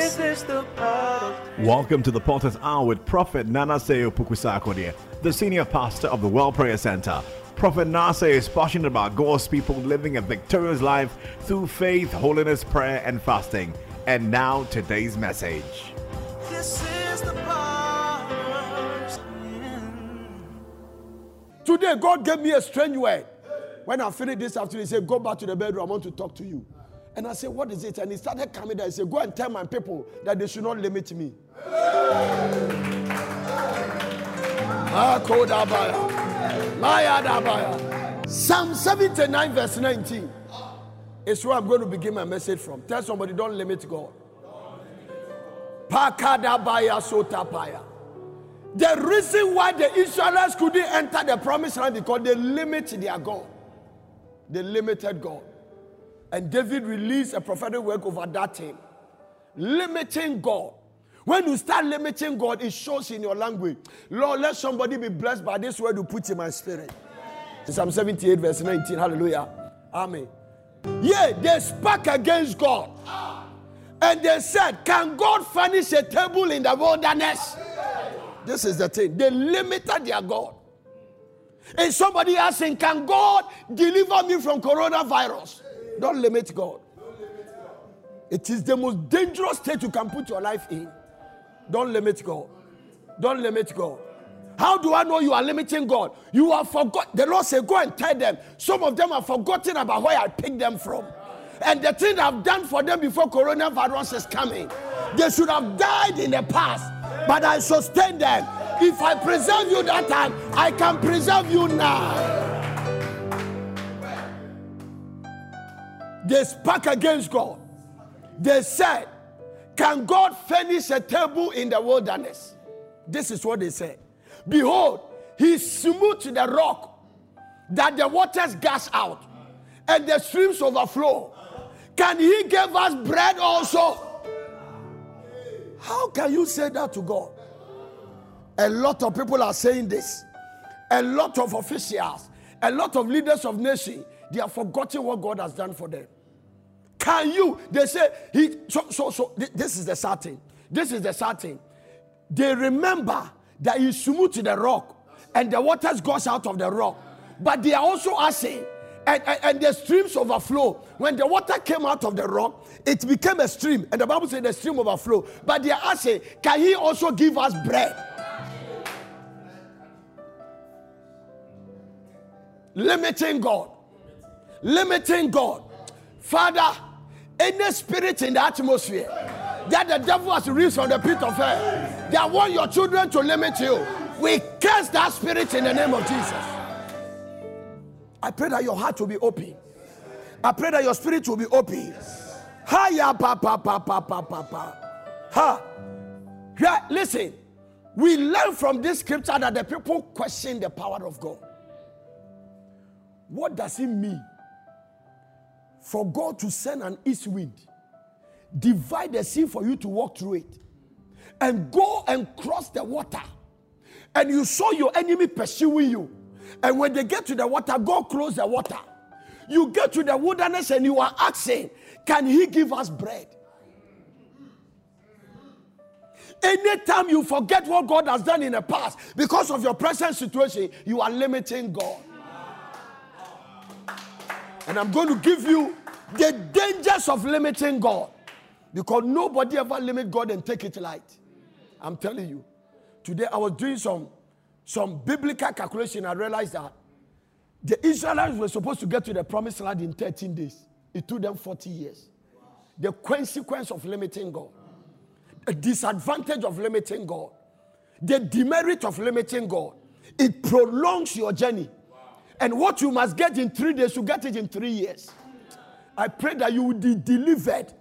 This is the part Welcome to the Potter's Hour with Prophet Nanaseo Pukusakodia, the senior pastor of the World Prayer Center. Prophet Nase is passionate about God's people living a victorious life through faith, holiness, prayer, and fasting. And now, today's message. this is the. Today, God gave me a strange word. When I finished this afternoon, He said, Go back to the bedroom. I want to talk to you. And I said, What is it? And He started coming there. He said, Go and tell my people that they should not limit me. Ah. Psalm 79, verse 19 is where I'm going to begin my message from. Tell somebody, don't limit God. The reason why the Israelites couldn't enter the promised land because they limited their God. They limited God. And David released a prophetic work over that thing. Limiting God. When you start limiting God, it shows in your language. Lord, let somebody be blessed by this word you put in my spirit. Psalm 78, verse 19. Hallelujah. Amen. Yeah, they spoke against God. And they said, Can God furnish a table in the wilderness? This is the thing. They limited their God. And somebody asking, Can God deliver me from coronavirus? Don't limit God. It is the most dangerous state you can put your life in. Don't limit God. Don't limit God. How do I know you are limiting God? You are forgot. The Lord said, Go and tell them. Some of them have forgotten about where I picked them from. And the thing I've done for them before coronavirus is coming. They should have died in the past, but I sustain them. If I preserve you that time, I can preserve you now. They spoke against God. They said, Can God furnish a table in the wilderness? This is what they said. Behold, he smote the rock that the waters gush out and the streams overflow. Can he give us bread also? How can you say that to God? A lot of people are saying this. A lot of officials, a lot of leaders of nation, they have forgotten what God has done for them. Can you? They say he. So so so. This is the sad thing. This is the sad thing. They remember that he smote the rock, and the waters goes out of the rock. But they are also asking, and, and, and the streams overflow. When the water came out of the rock, it became a stream, and the Bible said the stream overflow. But they are asking, can he also give us bread? Limiting God. Limiting God. Father, any spirit in the atmosphere that the devil has released from the pit of hell, that want your children to limit you, we curse that spirit in the name of Jesus. I pray that your heart will be open. I pray that your spirit will be open. Hiya, pa, pa, pa, pa, pa, pa, pa. Ha. Yeah, listen, we learn from this scripture that the people question the power of God. What does it mean for God to send an east wind, divide the sea for you to walk through it, and go and cross the water? And you saw your enemy pursuing you. And when they get to the water, go close the water. You get to the wilderness and you are asking, Can he give us bread? Anytime you forget what God has done in the past because of your present situation, you are limiting God. And I'm going to give you the dangers of limiting God. Because nobody ever limit God and take it light. I'm telling you. Today I was doing some, some biblical calculation. I realized that the Israelites were supposed to get to the promised land in 13 days. It took them 40 years. The consequence of limiting God, the disadvantage of limiting God, the demerit of limiting God, it prolongs your journey. And what you must get in three days, you get it in three years. I pray that you will be delivered.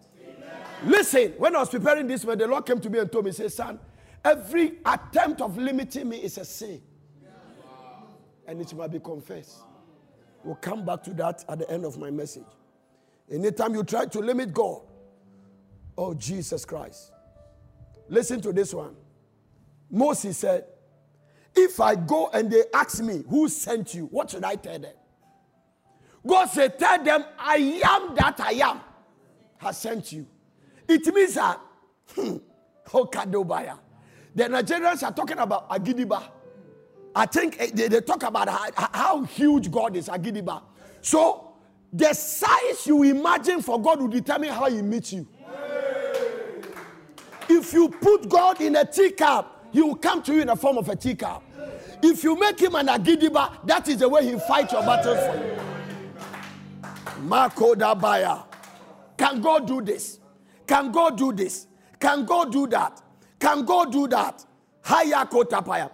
Listen, when I was preparing this, when the Lord came to me and told me, say, son, every attempt of limiting me is a sin. And it must be confessed. We'll come back to that at the end of my message. Anytime you try to limit God, oh Jesus Christ. Listen to this one. Moses said, If I go and they ask me, Who sent you? What should I tell them? God said, Tell them, I am that I am has sent you. It means that Okadobaya. The Nigerians are talking about Agidiba. I think eh, they, they talk about how, how huge God is, Agidiba. So the size you imagine for God will determine how he meets you. If you put God in a teacup, he will come to you in the form of a teacup. If you make him an Agidiba, that is the way he fights your battles for you. Marco Dabaya. Can God do this? Can God do this? Can God do that? Can God do that? Hayako Tapaya.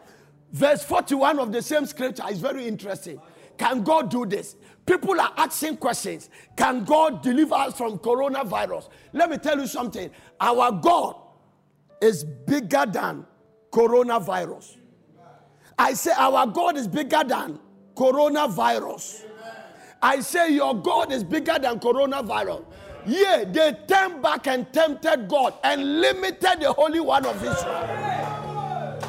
Verse 41 of the same scripture is very interesting. Can God do this? People are asking questions. Can God deliver us from coronavirus? Let me tell you something. Our God is bigger than coronavirus. I say our God is bigger than coronavirus. I say your God is bigger than coronavirus. Yeah, they turned back and tempted God and limited the Holy One of Israel.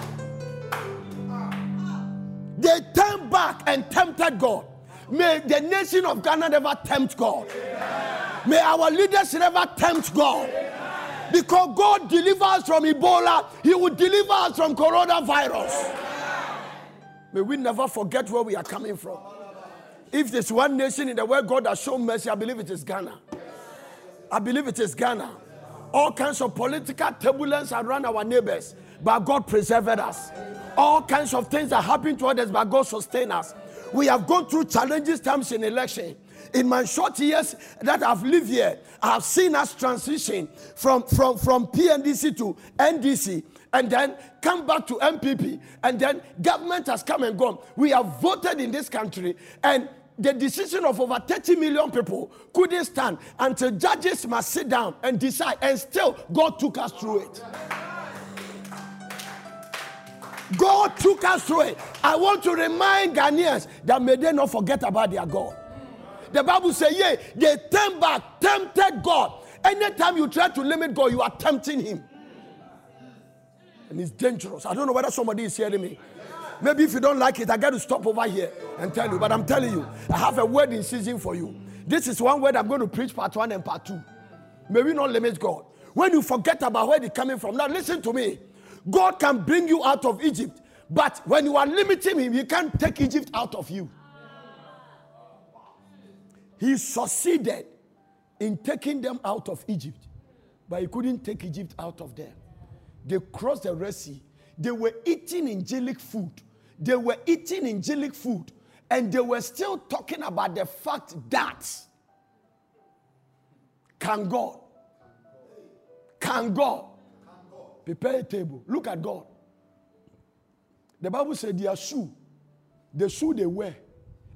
They turned back and tempted God. May the nation of Ghana never tempt God. May our leaders never tempt God. Because God delivers from Ebola, He will deliver us from coronavirus. May we never forget where we are coming from. If there's one nation in the world God has shown mercy, I believe it is Ghana. I believe it is Ghana. All kinds of political turbulence around our neighbors, but God preserved us. All kinds of things are happening to others, but God sustained us. We have gone through challenges times in election. In my short years that I've lived here, I have seen us transition from, from, from PNDC to NDC and then come back to NPP. And then government has come and gone. We have voted in this country and the decision of over 30 million people couldn't stand until judges must sit down and decide. And still, God took us through it. God took us through it. I want to remind Ghanaians that may they not forget about their God. The Bible says, yeah, they turned back, tempted God. Anytime you try to limit God, you are tempting Him. And it's dangerous. I don't know whether somebody is hearing me. Maybe if you don't like it, I got to stop over here and tell you. But I'm telling you, I have a word in season for you. This is one word I'm going to preach part one and part two. May we not limit God. When you forget about where they're coming from, now listen to me. God can bring you out of Egypt, but when you are limiting Him, He can't take Egypt out of you. He succeeded in taking them out of Egypt, but He couldn't take Egypt out of them. They crossed the Red Sea. They were eating angelic food. They were eating angelic food. And they were still talking about the fact that can God, can God prepare a table? Look at God. The Bible said their shoe, the shoe they wear,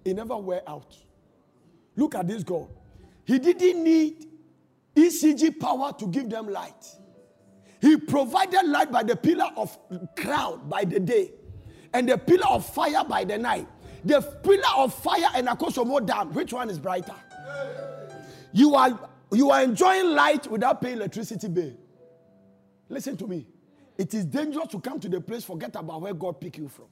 it never wear out. Look at this God. He didn't need ECG power to give them light. He provided light by the pillar of cloud by the day and the pillar of fire by the night. The pillar of fire and a Akosombo Dam, which one is brighter? You are you are enjoying light without paying electricity bill. Listen to me. It is dangerous to come to the place, forget about where God picked you from.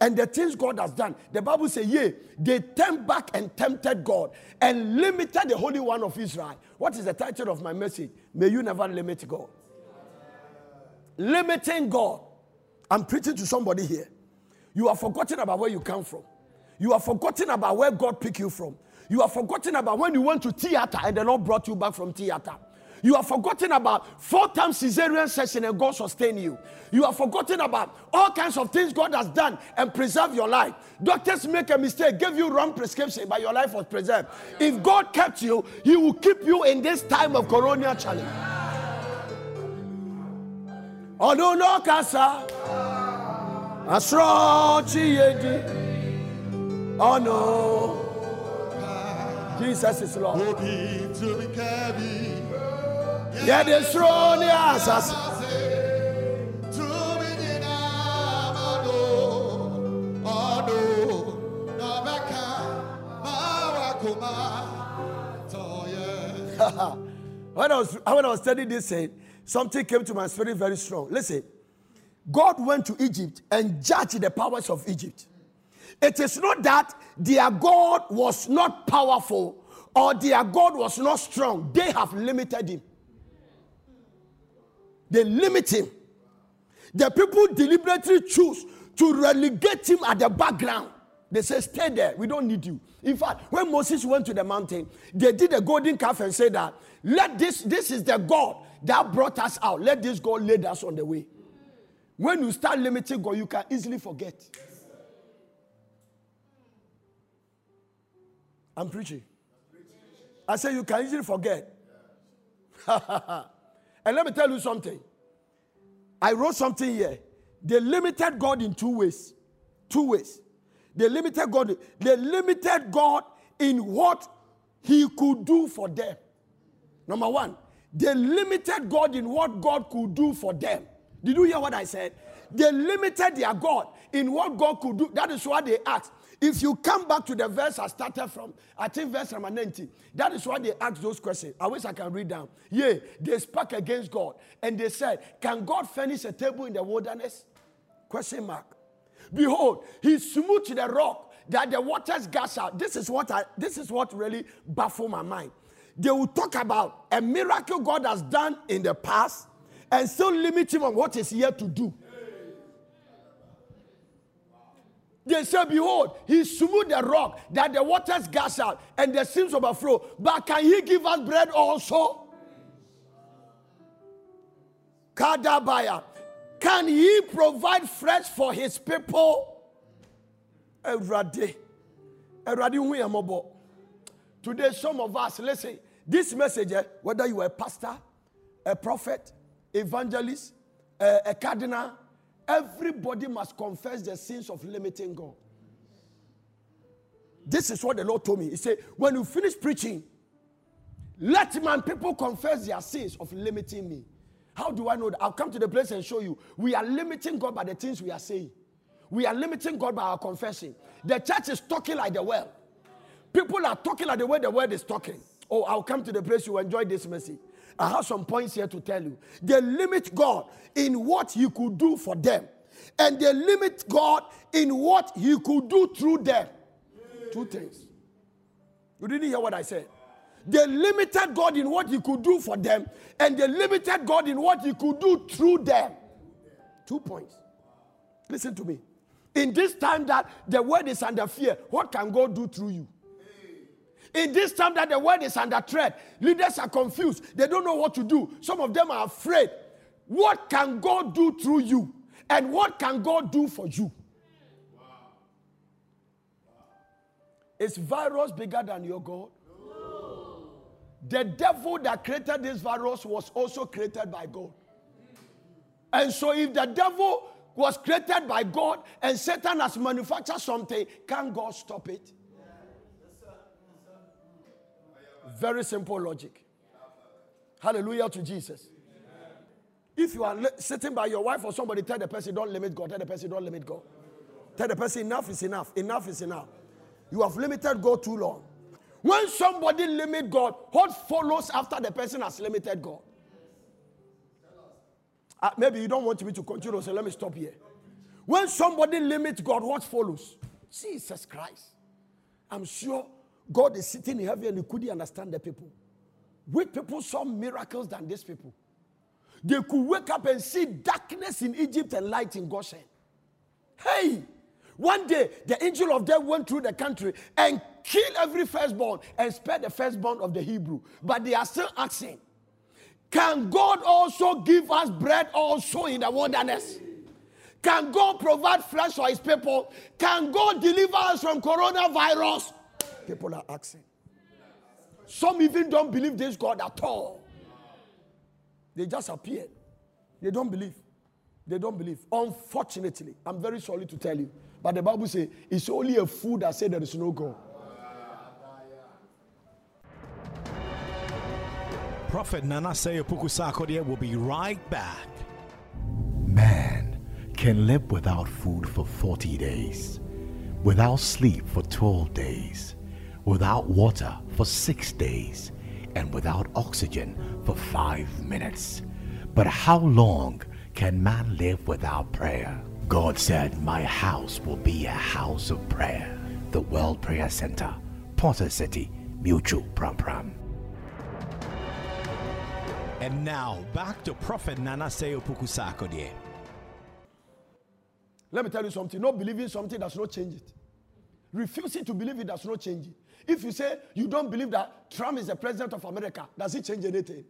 And the things God has done, the Bible says, yea, they turned back and tempted God and limited the Holy One of Israel. What is the title of my message? May you never limit God. Limiting God. I'm preaching to somebody here. You are forgotten about where you come from. You are forgotten about where God picked you from. You are forgotten about when you went to theater and the Lord brought you back from theater. You are forgotten about four times cesarean section and God sustained you. You are forgotten about all kinds of things God has done and preserved your life. Doctors make a mistake, give you wrong prescription, but your life was preserved. If God kept you, He will keep you in this time of corona challenge. Ọdún náà kásá, àṣọ chiyedi, ọ̀nà. Jesus is Lord. Obi to be carried. Yẹ́dẹ̀ sọ̀rọ̀ ní àṣàṣì. To be denied. Odo, odo, nabeka, mawakuma, toye. when I was when I was studying this, saying something came to my spirit very strong. Listen, God went to Egypt and judged the powers of Egypt. It is not that their God was not powerful or their God was not strong. They have limited him. They limit him. The people deliberately choose to relegate him at the background. They say, Stay there, we don't need you. In fact, when Moses went to the mountain, they did a golden calf and said that, Let this, this is the God that brought us out. Let this God lead us on the way. When you start limiting God, you can easily forget. I'm preaching. I say you can easily forget. and let me tell you something. I wrote something here. They limited God in two ways. Two ways. They limited God. They limited God in what He could do for them. Number one, they limited God in what God could do for them. Did you hear what I said? They limited their God in what God could do. That is why they asked. If you come back to the verse I started from, I think verse number 90, that is why they asked those questions. I wish I can read down. Yeah, they spoke against God and they said, Can God furnish a table in the wilderness? Question mark. Behold, he smote the rock that the waters gush out. This is what I this is what really baffled my mind. They will talk about a miracle God has done in the past and still limit him on what is yet to do. They say, Behold, he smote the rock that the waters gush out and the streams overflow. But can he give us bread also? Kadabaya. Can he provide fresh for his people? Erade. Erade hu yɛn mmɔbɔ. Today, some of us, listen, this message, eh, whether you are a pastor, a prophet, evangelist, a, a cardinal, everybody must confess the sins of limiting God. This is what the Lord told me. He said, when you finish preaching, let my people confess their sins of limiting me. How do I know that? I'll come to the place and show you. We are limiting God by the things we are saying. We are limiting God by our confession. The church is talking like the world. People are talking like the way the world is talking. Oh, I'll come to the place you enjoy this message. I have some points here to tell you. They limit God in what He could do for them, and they limit God in what He could do through them. Two things. You didn't hear what I said. They limited God in what He could do for them, and they limited God in what He could do through them. Two points. Listen to me. In this time that the world is under fear, what can God do through you? In this time that the world is under threat, leaders are confused. They don't know what to do. Some of them are afraid. What can God do through you? And what can God do for you? Is virus bigger than your God? The devil that created this virus was also created by God. And so, if the devil was created by God and Satan has manufactured something, can God stop it? Very simple logic. Hallelujah to Jesus. If you are sitting by your wife or somebody, tell the person, don't limit God. Tell the person, don't limit God. Tell the person, enough is enough. Enough is enough. You have limited God too long. When somebody limit God, what follows after the person has limited God? Uh, maybe you don't want me to continue, so let me stop here. When somebody limits God, what follows? Jesus Christ. I'm sure God is sitting in heaven and he couldn't understand the people. Which people saw miracles than these people? They could wake up and see darkness in Egypt and light in Goshen. Hey, one day the angel of death went through the country and killed every firstborn and spared the firstborn of the Hebrew. But they are still asking, can God also give us bread also in the wilderness? Can God provide flesh for his people? Can God deliver us from coronavirus? People are asking. Some even don't believe this God at all. They just appeared. They don't believe. They don't believe. Unfortunately, I'm very sorry to tell you, but the Bible says it's only a fool that says there is no God. Prophet Nana Seyo Pukusakodie will be right back. Man can live without food for 40 days, without sleep for 12 days, without water for 6 days, and without oxygen for 5 minutes. But how long can man live without prayer? God said, My house will be a house of prayer. The World Prayer Center, Potter City, Mutual Prampram. And now, back to Prophet Nana Seyo Pukusakodie. Let me tell you something. Not believing something does not change it. Refusing to believe it does not change it. If you say you don't believe that Trump is the president of America, does it change anything?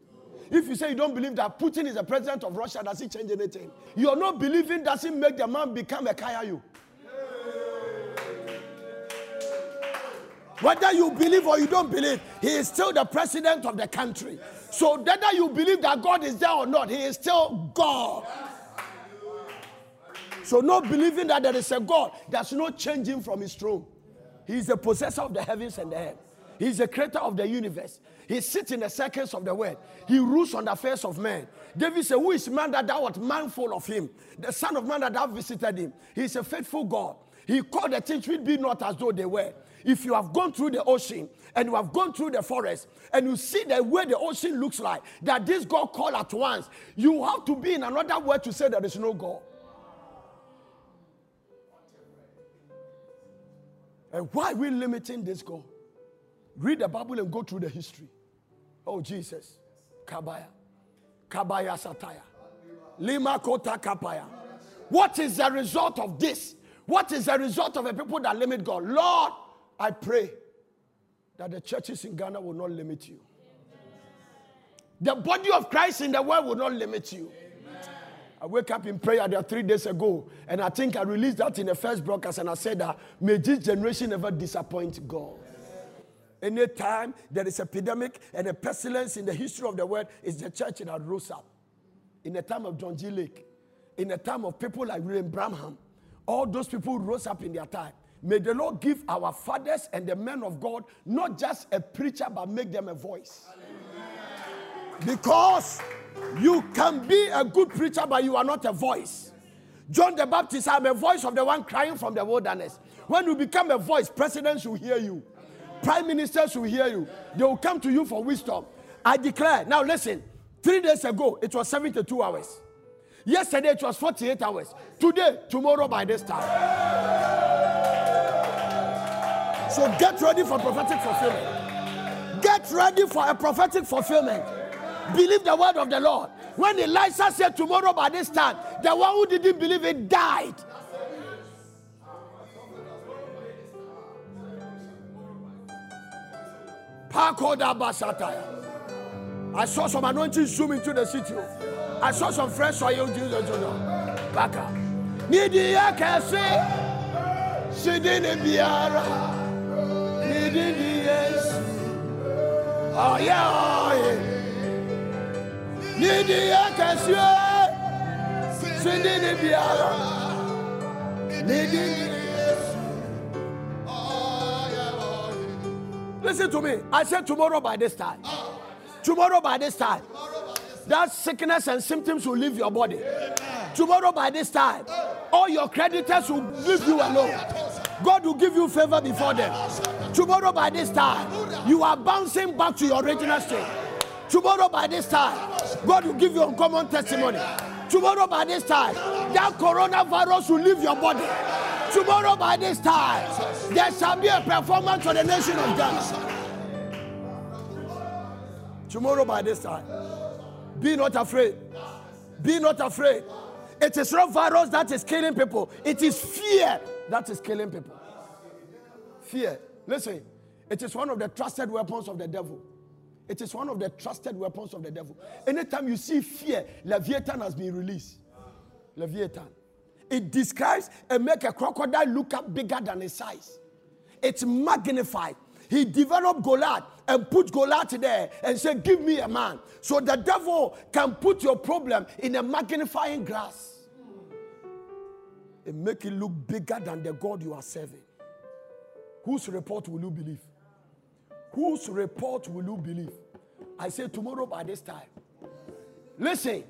If you say you don't believe that Putin is the president of Russia, does it change anything? You're not believing doesn't make the man become a kaya you. Whether you believe or you don't believe, he is still the president of the country. So whether you believe that God is there or not, he is still God. So not believing that there is a God, does not change him from his throne. He is the possessor of the heavens and the earth. He is the creator of the universe. He sits in the circles of the world. He rules on the affairs of men. David said, Who is man that thou art mindful of him? The son of man that thou visited him. He is a faithful God. He called the things which be not as though they were. If you have gone through the ocean and you have gone through the forest and you see the way the ocean looks like, that this God called at once, you have to be in another word to say there is no God. And why are we limiting this God? Read the Bible and go through the history. Oh, Jesus. Kabaya. Kabaya Sataya. Lima Kota Kapaya. What is the result of this? What is the result of a people that limit God? Lord, I pray that the churches in Ghana will not limit you. The body of Christ in the world will not limit you. I wake up in prayer there three days ago, and I think I released that in the first broadcast, and I said that may this generation never disappoint God. Anytime there is epidemic and a pestilence in the history of the world, it's the church that rose up. In the time of John G. Lake, in the time of people like William Branham, all those people rose up in their time. May the Lord give our fathers and the men of God not just a preacher, but make them a voice. Because you can be a good preacher, but you are not a voice. John the Baptist, I'm a voice of the one crying from the wilderness. When you become a voice, presidents will hear you, prime ministers will hear you. They will come to you for wisdom. I declare. Now listen. Three days ago, it was 72 hours. Yesterday, it was 48 hours. Today, tomorrow, by this time. So get ready for prophetic fulfillment. Get ready for a prophetic fulfillment. Believe the word of the Lord. When Elisha said tomorrow by this time, the one who didn't believe it died. I saw some anointing zoom into the city. I saw some fresh oil. Back up. Nidi ya kese. Sidini biara. Nidi di yes. Oh yeah, oh yeah. Listen to me. I said tomorrow by this time. Tomorrow by this time. That sickness and symptoms will leave your body. Tomorrow by this time, all your creditors will leave you alone. God will give you favor before them. Tomorrow by this time, you are bouncing back to your original state. Tomorrow by this time, God will give you uncommon testimony. Tomorrow by this time, that coronavirus will leave your body. Tomorrow by this time, there shall be a performance for the nation of Ghana. Tomorrow by this time, be not afraid. Be not afraid. It is not virus that is killing people. It is fear that is killing people. Fear. Listen, it is one of the trusted weapons of the devil. It is one of the trusted weapons of the devil. Anytime you see fear, Leviathan has been released. Leviathan. It describes and make a crocodile look up bigger than its size. It's magnified. He developed Goliath and put Goliath there and said, Give me a man. So the devil can put your problem in a magnifying glass and make it look bigger than the God you are serving. Whose report will you believe? Whose report will you believe? I say tomorrow by this time. Listen,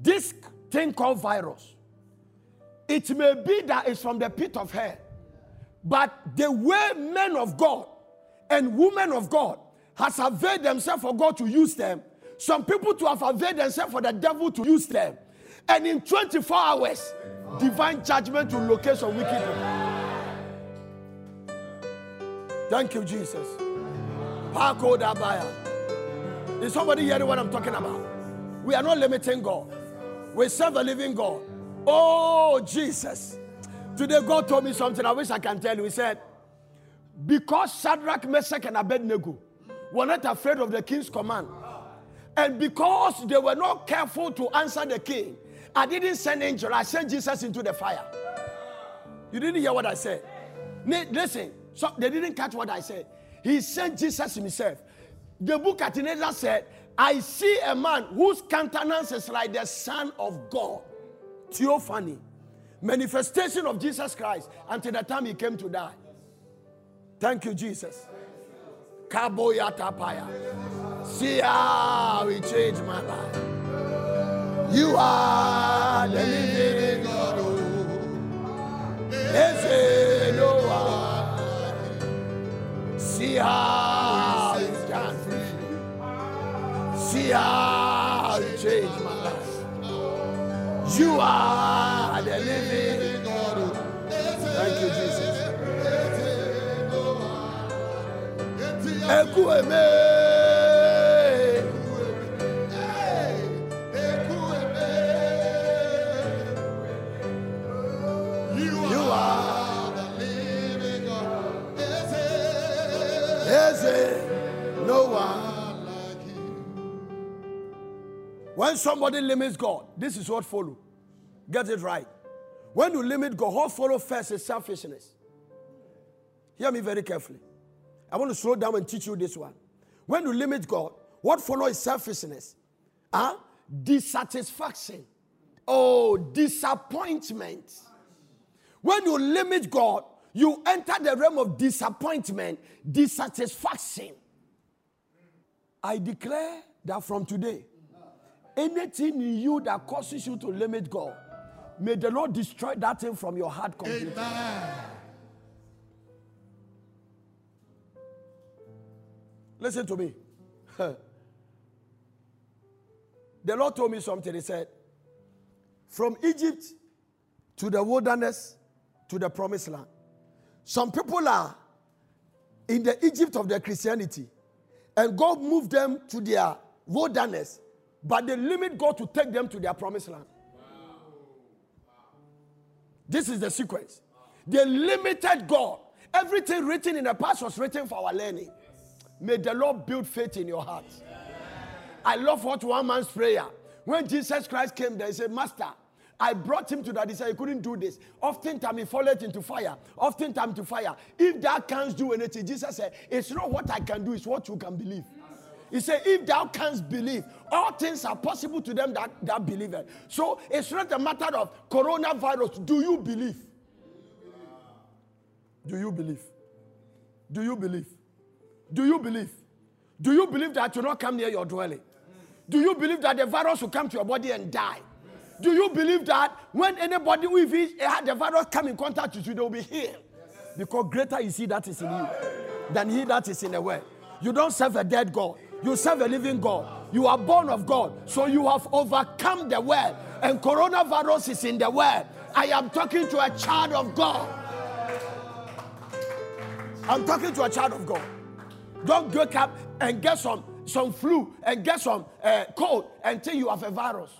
this thing called virus, it may be that it's from the pit of hell, but the way men of God and women of God has availed themselves for God to use them, some people to have availed themselves for the devil to use them. And in 24 hours, divine judgment will locate some wicked people. Thank you, Jesus. Is somebody hearing what I'm talking about? We are not limiting God. We serve a living God. Oh, Jesus. Today, God told me something I wish I can tell you. He said, Because Shadrach, Meshach, and Abednego were not afraid of the king's command, and because they were not careful to answer the king, I didn't send angel, I sent Jesus into the fire. You didn't hear what I said. Listen, so they didn't catch what I said. He sent Jesus himself. The Nebuchadnezzar said, I see a man whose countenance is like the Son of God. Theophany. Manifestation of Jesus Christ until the time he came to die. Thank you, Jesus. Kaboya tapaya. See how he changed my life. You are the living God. oh. Yes, one. See how done for me. See how he changed my life. You are the living God. Thank you, Jesus. Ekueme. You Eh, no one. Like you. When somebody limits God, this is what follow. Get it right. When you limit God, what follow first is selfishness. Hear me very carefully. I want to slow down and teach you this one. When you limit God, what follow is selfishness. Huh? Dissatisfaction. Oh, disappointment. When you limit God, you enter the realm of disappointment, dissatisfaction. I declare that from today, anything in you that causes you to limit God, may the Lord destroy that thing from your heart completely. Amen. Listen to me. the Lord told me something. He said, From Egypt to the wilderness to the promised land. Some people are in the Egypt of their Christianity, and God moved them to their wilderness, but they limit God to take them to their promised land. This is the sequence. They limited God. Everything written in the past was written for our learning. May the Lord build faith in your heart. I love what one man's prayer. When Jesus Christ came there, he said, Master, I brought him to that. He said, He couldn't do this. Oftentimes he falleth into fire. Oftentimes to fire. If thou canst do anything, Jesus said, It's not what I can do, it's what you can believe. He said, If thou canst believe, all things are possible to them that, that believe. it." So it's not a matter of coronavirus. Do you believe? Do you believe? Do you believe? Do you believe? Do you believe that you will not come near your dwelling? Do you believe that the virus will come to your body and die? Do you believe that when anybody had the virus come in contact with you, they will be healed? Because greater is he that is in you than he that is in the world. You don't serve a dead God. You serve a living God. You are born of God. So you have overcome the world. And coronavirus is in the world. I am talking to a child of God. I'm talking to a child of God. Don't wake up and get some, some flu and get some uh, cold and think you have a virus.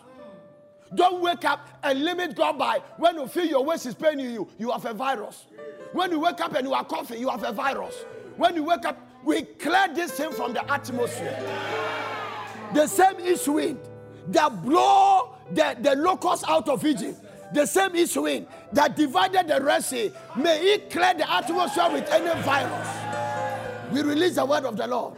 Don't wake up and limit God by when you feel your waist is paining you, you have a virus. When you wake up and you are coughing, you have a virus. When you wake up, we clear this thing from the atmosphere. The same east wind that blow the, the locusts out of Egypt. The same east wind that divided the Red Sea. May it clear the atmosphere with any virus. We release the word of the Lord.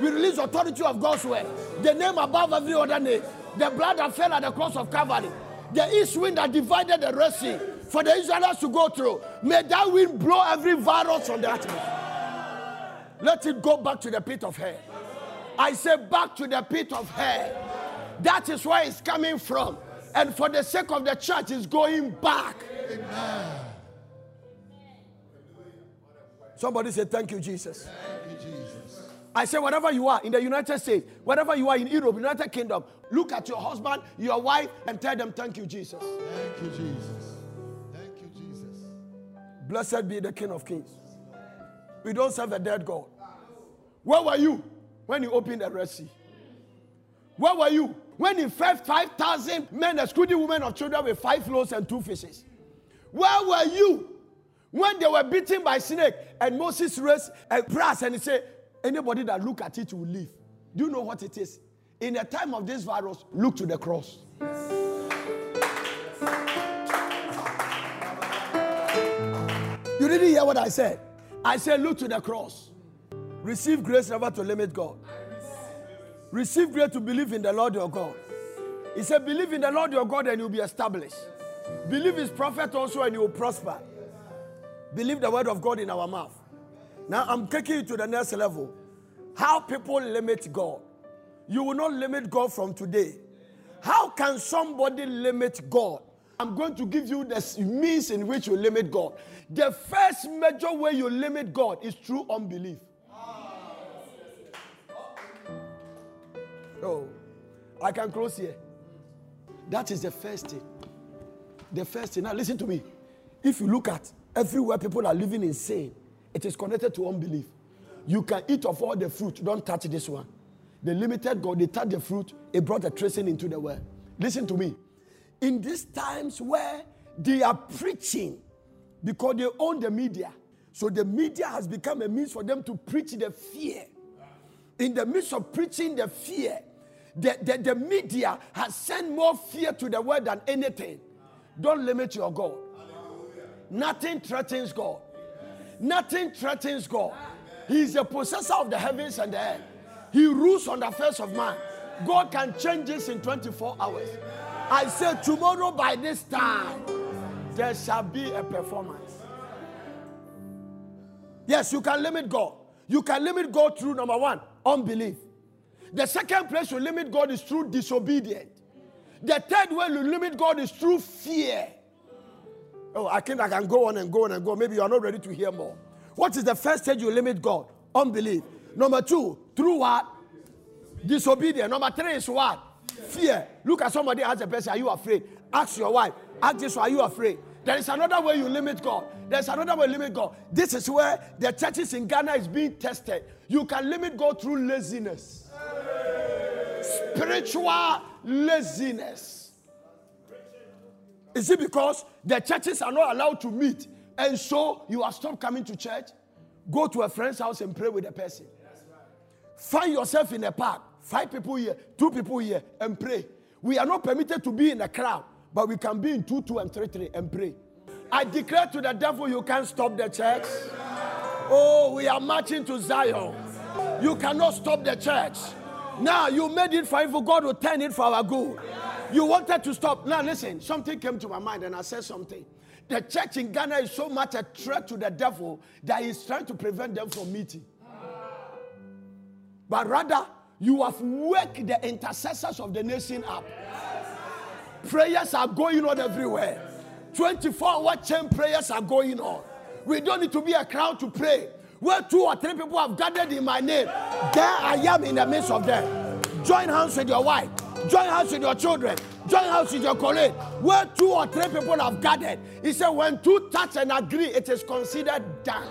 We release authority of God's word. The name above every other name. The blood that fell at the cross of Calvary. The east wind that divided the Red Sea for the Israelites to go through. May that wind blow every virus from the atmosphere. Let it go back to the pit of hell. I say back to the pit of hell. That is where it's coming from. And for the sake of the church, it's going back. Somebody say, Thank you, Jesus. I say, wherever you are in the United States, wherever you are in Europe, United Kingdom, look at your husband, your wife, and tell them, Thank you, Jesus. Thank you, Jesus. Thank you, Jesus. Blessed be the King of Kings. We don't serve a dead God. Where were you when you opened the Red Sea? Where were you? When he fed 5,000 men, excluding women or children, with five loaves and two fishes. Where were you? When they were beaten by snake and Moses raised a brass and he said, anybody that look at it will live. Do you know what it is? In the time of this virus, look to the cross. You didn't hear what I said. I said, look to the cross. Receive grace never to limit God. Receive grace to believe in the Lord your God. He said, believe in the Lord your God and you'll be established. Believe his prophet also and you will prosper. Believe the word of God in our mouth. Now I'm taking you to the next level. How people limit God. You will not limit God from today. How can somebody limit God? I'm going to give you the means in which you limit God. The first major way you limit God is through unbelief. Oh, I can close here. That is the first thing. The first thing. Now, listen to me. If you look at everywhere people are living insane, it is connected to unbelief. You can eat of all the fruit, don't touch this one. The limited God, they touch the fruit, it brought a tracing into the world. Listen to me. In these times where they are preaching because they own the media, so the media has become a means for them to preach the fear. In the midst of preaching the fear, the, the, the media has sent more fear to the world than anything. Don't limit your God. Nothing threatens God. Nothing threatens God. He is the possessor of the heavens and the earth. He rules on the face of man. God can change this in 24 hours. I say, tomorrow by this time, there shall be a performance. Yes, you can limit God. You can limit God through number one, unbelief. The second place you limit God is through disobedience. The third way you limit God is through fear. Oh, I can, I can go on and go on and go. Maybe you are not ready to hear more. What is the first stage you limit God? Unbelief. Number two, through what? Disobedience. Number three is what? Fear. Look at somebody, ask a person, Are you afraid? Ask your wife, Ask this, Are you afraid? There is another way you limit God. There's another way you limit God. This is where the churches in Ghana is being tested. You can limit God through laziness, spiritual laziness. Is it because the churches are not allowed to meet and so you have stopped coming to church? Go to a friend's house and pray with a person. Find yourself in a park, five people here, two people here, and pray. We are not permitted to be in a crowd, but we can be in two, two, and three, three, and pray. I declare to the devil, you can't stop the church. Oh, we are marching to Zion. You cannot stop the church. Now you made it for evil, God will turn it for our good. You wanted to stop. Now listen, something came to my mind and I said something. The church in Ghana is so much a threat to the devil that he's trying to prevent them from meeting. But rather, you have waked the intercessors of the nation up. Prayers are going on everywhere. 24 hour chain prayers are going on. We don't need to be a crowd to pray. Where two or three people have gathered in my name, there I am in the midst of them. Join hands with your wife, join hands with your children, join hands with your colleague. Where two or three people have gathered, he said, when two touch and agree, it is considered done.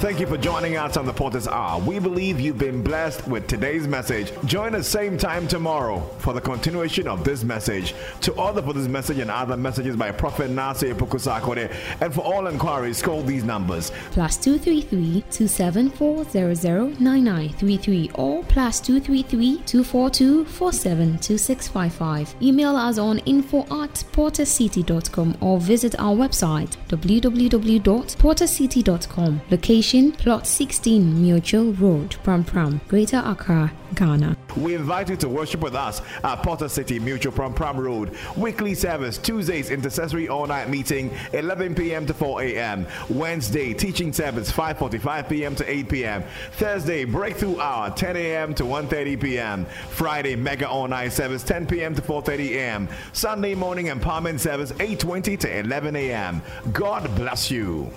Thank you for joining us on the Potter's Hour. We believe you've been blessed with today's message. Join us same time tomorrow for the continuation of this message. To order for this message and other messages by Prophet Nasir Pukusakode, and for all inquiries, call these numbers. Plus 233 274 009933 or plus 233 242 472655. Email us on info at portercity.com or visit our website www.portercity.com. Location Plot 16 Mutual Road, Prampram, Greater Accra, Ghana. We invite you to worship with us at Potter City Mutual Prampram Road. Weekly service, Tuesdays, intercessory all-night meeting, 11 p.m. to 4 a.m. Wednesday, teaching service, 5.45 p.m. to 8 p.m. Thursday, breakthrough hour, 10 a.m. to 1.30 p.m. Friday, mega all-night service, 10 p.m. to 4.30 a.m. Sunday morning empowerment service, 8.20 to 11 a.m. God bless you.